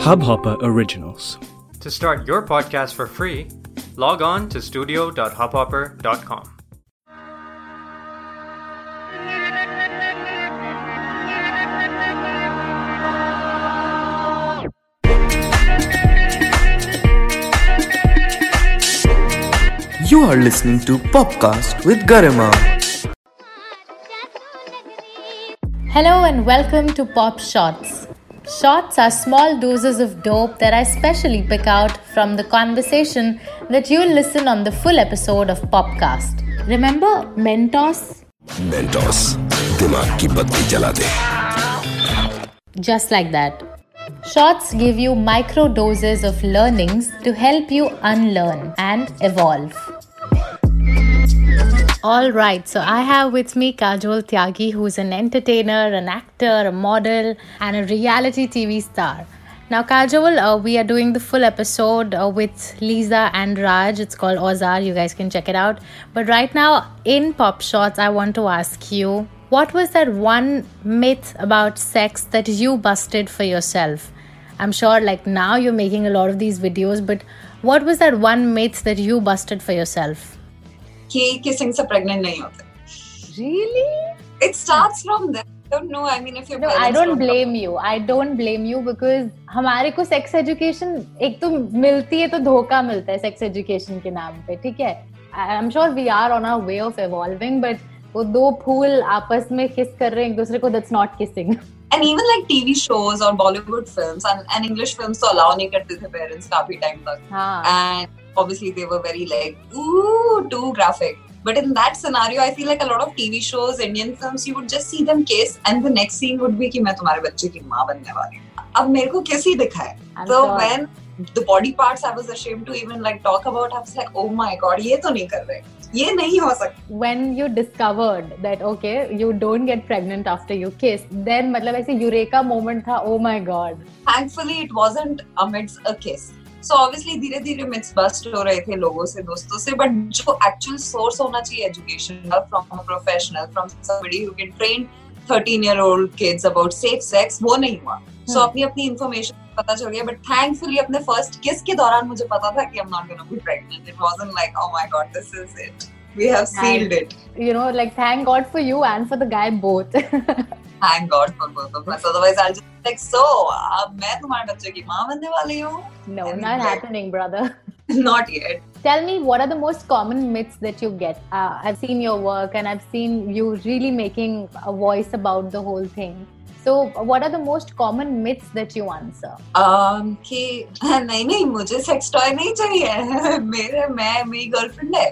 Hubhopper Originals. To start your podcast for free, log on to studio.hubhopper.com. You are listening to Popcast with Garima. Hello and welcome to Pop Shots. Shots are small doses of dope that I specially pick out from the conversation that you'll listen on the full episode of Popcast. Remember Mentos? Mentos, ki de. Just like that. Shots give you micro doses of learnings to help you unlearn and evolve. All right, so I have with me Kajol Tyagi, who's an entertainer, an actor, a model, and a reality TV star. Now, Kajol, uh, we are doing the full episode uh, with Lisa and Raj. It's called Ozar. You guys can check it out. But right now, in Pop Shots, I want to ask you what was that one myth about sex that you busted for yourself? I'm sure, like, now you're making a lot of these videos, but what was that one myth that you busted for yourself? कि kissing से pregnant नहीं होते। Really it start from that हमारे को sex education एक तो मिलती है तो धोखा मिलता है सेक्स एजुकेशन के नाम पे ठीक है? I am sure we are on way of evolving but वो दो फूल आपस में किस कर रहे हैं एक दूसरे को that's not kissing and even like TV shows और Bollywood film and English film तो अलाउ नहीं करते थे पेरेंट्स काफ़ी टाइम तक। हाँ। And obviously they were very like, ooh, too graphic. But in that scenario, I feel like a lot of TV shows, Indian films, you would just see them kiss, and the next scene would be कि मैं तुम्हारे बच्चे की माँ बनने वाली हूँ. अब मेरे को किस ही दिखा है. I'm So sure. when the body parts I was ashamed to even like talk about, I was like, oh my god, ये तो नहीं कर रहे. ये नहीं हो सकता. when you discovered that okay you don't get pregnant after you kiss then मतलब ऐसे यूरेका moment था oh my god thankfully it wasn't amidst a kiss So obviously धीरे धीरे मिथ्स बस्ट हो रहे थे लोगों से दोस्तों से बट जो एक्चुअल सोर्स होना चाहिए एजुकेशन का from professional from somebody who can train 13 year old kids about safe sex वो नहीं हुआ सो so, hmm. अपनी अपनी इन्फॉर्मेशन पता चल गया बट थैंकफुली अपने फ़र्स्ट किस के दौरान मुझे पता था कि I am not gonna be pregnant it wasn't like oh my God this is it we have sealed and, it. You know, like thank God for you and for the guy both. thank God for both of us. Otherwise, I'll just like so अब मैं तुम्हारे बच्चे की माँ बनने वाली हूँ no And not like- happening brother not yet Tell me, what are the most common myths that you get? Uh, I've seen your work and I've seen you really making a voice about the whole thing. So, what are the most common myths that you answer? um, कि नहीं नहीं मुझे sex toy नहीं चाहिए मेरे मैं मेरी girlfriend है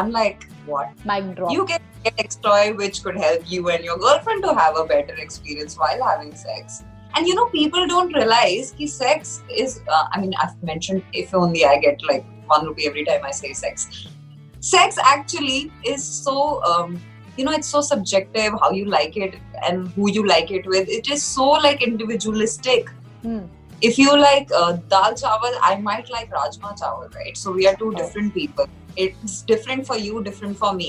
am like what Mic drop. you can get sex toy which could help you and your girlfriend to have a better experience while having sex and you know people don't realize कि sex is uh, I mean I've mentioned if only I get like one rupee every time I say sex. Sex actually is so um, you know it's so subjective how you like it and who you like it with. It is so like individualistic. Hmm. if you like uh, dal chawal i might like rajma chawal right? So we are two different people. It's different for you different for me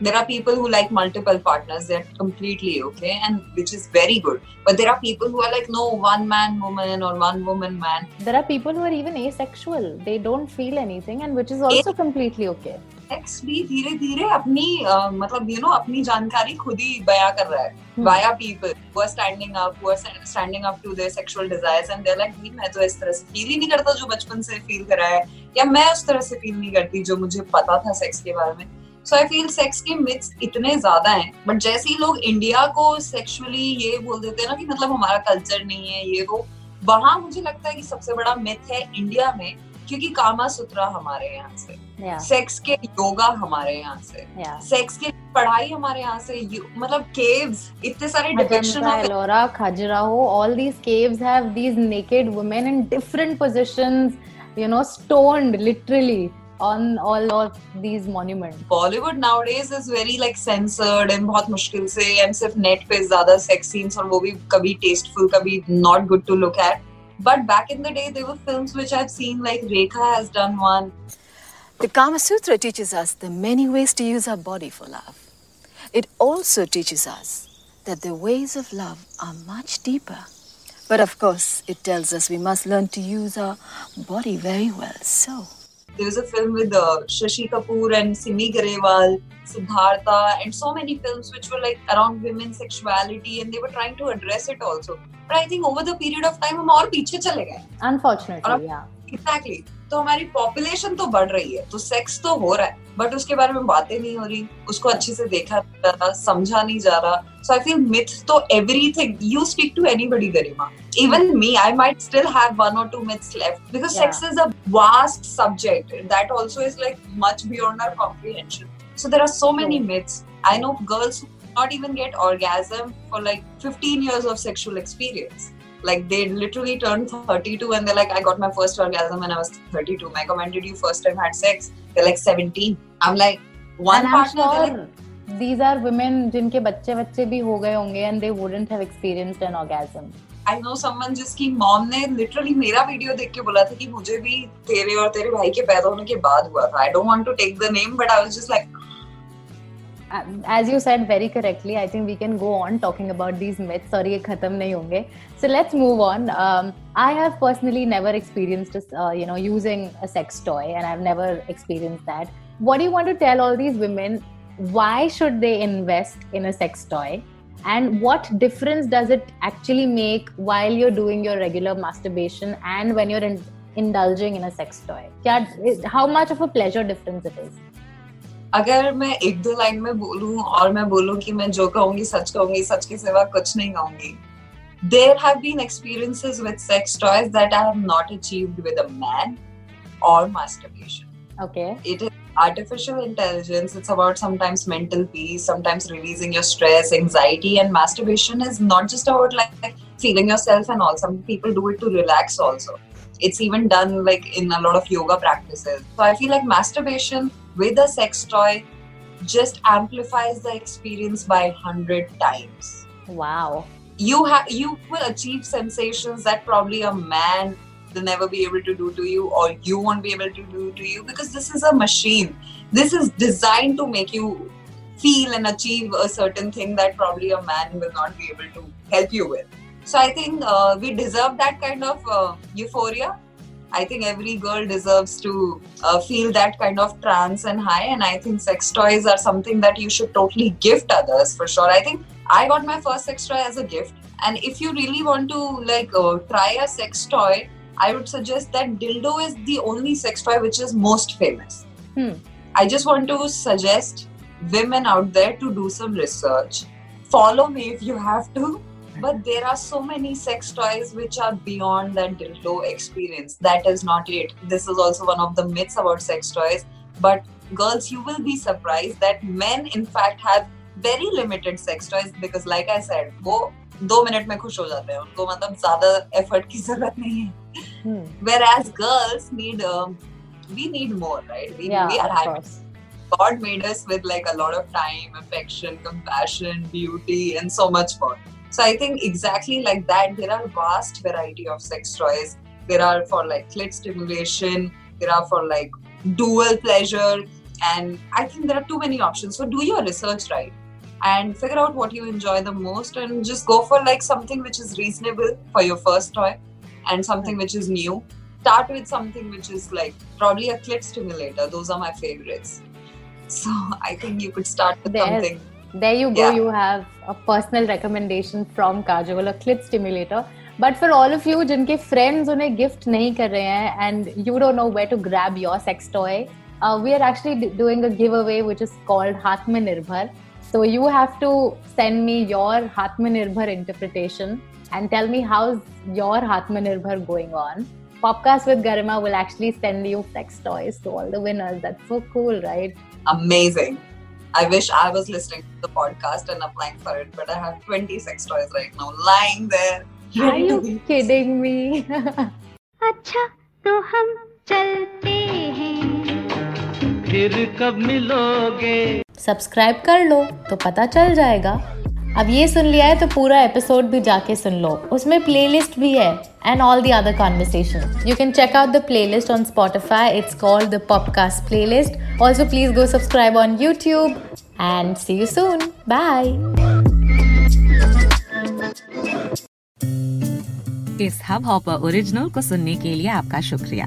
there are people who like multiple partners they're completely okay and which is very good but there are people who are like no one man woman or one woman man There are people who are even asexual. They don't feel anything, and which is also A- completely okay. Sex भी धीरे धीरे अपनी uh, मतलब you know अपनी जानकारी खुद ही बयां कर रहा है Hmm. Via people who are standing up who are standing up to their sexual desires and they're like "नहीं, मैं तो इस तरह से फील ही नहीं करता जो बचपन से फील करा है या मैं उस तरह से फील नहीं करती जो मुझे पता था सेक्स के बारे में सो आई फील सेक्स के मिथ्स इतने ज़्यादा हैं बट जैसे ही लोग इंडिया को सेक्सुअली ये बोल देते हैं ना कि मतलब हमारा कल्चर नहीं है ये वो वहाँ मुझे लगता है कि सबसे बड़ा मिथ है इंडिया में क्योंकि कामा सुत्रा हमारे यहाँ से Yeah. सेक्स के योगा हमारे यहाँ से Yeah. सेक्स की पढ़ाई हमारे यहाँ से मतलब केव्स इतने सारे depiction of Ellora, Khajuraho, all these caves have these naked women in different positions, you know, stoned literally on all of these monuments. Bollywood nowadays is very like censored and बहुत मुश्किल से एंड सिर्फ net पे ज्यादा sex scenes और वो भी कभी टेस्टफुल कभी not good to look at but back in the day there were films which I have seen like Rekha has done one The Kama Sutra teaches us the many ways to use our body for love. It also teaches us that the ways of love are much deeper, But of course, it tells us we must learn to use our body very well. So, there was a film with uh, Shashi Kapoor and Simi Garewal, Siddhartha, and so many films which were like around women's sexuality, and they were trying to address it also. But I think over the period of time, हम और पीछे चले गए. Unfortunately, yeah. Exactly. तो हमारी population तो बढ़ रही है तो सेक्स तो हो रहा है बट उसके बारे में बातें नहीं हो रही उसको अच्छे से देखा जा रहा समझा नहीं जा रहा। सो आई फील मिथ तो everything you speak to anybody Garima even me I might still have one और two myths left because sex is a vast subject that also is like much beyond our comprehension so there are so many myths I know girls not even get orgasm for like 15 years of sexual experience. like they literally turned 32 and they're like, I got my first orgasm when I was 32. My when did you first time had sex? They're like 17. I'm like, one and I'm partner. they're like, sure these are women जिनके बच्चे बच्चे भी हो गए होंगे and they wouldn't have experienced an orgasm. I know someone जिसकी mom ने literally मेरा वीडियो देख के बोला था कि मुझे भी तेरे और तेरे भाई के पैदा होने के बाद हुआ था. I don't want to take the name, but I was just like, Uh, As you said very correctly, I think we can go on talking about these myths और ये खत्म नहीं होंगे. So let's move on. Um, I have personally never experienced, uh, you know, using a sex toy, and I've never experienced that. What do you want to tell all these women? Why should they invest in a sex toy? And what difference does it actually make while you're doing your regular masturbation and when you're in, indulging in a sex toy? क्या- How much of a pleasure difference it is? अगर मैं एक दो line में बोलूँ और मैं बोलूँ कि मैं जो कहूँगी सच कहूँगी सच के सिवा कुछ नहीं कहूँगी there have been experiences with sex toys that I have not achieved with a man or masturbation. Okay. It is artificial intelligence. It's about sometimes mental peace, sometimes releasing your stress, anxiety, and masturbation is not just about like feeling yourself and all. Some people do it to relax also. It's even done like in a lot of yoga practices. So I feel like masturbation with a sex toy just amplifies the experience by 100 times. Wow. you have you will achieve sensations that probably a man will never be able to do to you or you won't be able to do to you because this is a machine. This is designed to make you feel and achieve a certain thing that probably a man will not be able to help you with. So i think uh, we deserve that kind of uh, euphoria i think every girl deserves to uh, feel that kind of trance and high and i think sex toys are something that you should totally gift others for sure i think I got my first sex toy as a gift. And if you really want to like uh, try a sex toy, I would suggest that dildo is the only sex toy which is most famous. Hmm. I just want to suggest women out there to do some research. Follow me if you have to But there are so many sex toys which are beyond that dildo experience. That is not it. This is also one of the myths about sex toys. But girls, you will be surprised that men, in fact, have very limited sex toys because, like I said, वो दो minute में खुश हो जाते हैं उनको मतलब ज्यादा एफर्ट की जरूरत नहीं है Hmm. whereas girls need um, we need more right we, Yeah, we are of happy course. God made us with like a lot of time, affection, compassion, beauty, and so much more. So I think exactly like that, there are vast variety of sex toys. There are for like clit stimulation, there are for like dual pleasure, and I think there are too many options. So do your research right and figure out what you enjoy the most and just go for like something which is reasonable for your first toy and something which is new. Start with something which is like probably a clit stimulator. Those are my favorites. So I think you could start with something There you go. Yeah. You have a personal recommendation from Kajol, a clit stimulator. But for all of you जिनके friends उन्हें gift नहीं कर रहे हैं and you don't know where to grab your sex toy, uh, we are actually d- doing a giveaway which is called Hatmanirbhar. So you have to send me your Hatmanirbhar interpretation and tell me how's your Hatmanirbhar going on. Popcast with Garima will actually send you sex toys to all the winners. That's so cool, right? Amazing. I wish I was listening to the podcast and applying for it, but I have 20 sex toys right now lying there. Are ready to you be- kidding me? अच्छा तो हम चलते हैं फिर कब मिलोगे subscribe कर लो तो पता चल जाएगा अब ये सुन लिया है तो पूरा एपिसोड भी जाके सुन लो। उसमें प्लेलिस्ट भी है and all the other conversation you can check out the playlist on Spotify it's called the podcast playlist also please go subscribe on YouTube and see you soon bye इस Hubhopper original को सुनने के लिए आपका शुक्रिया।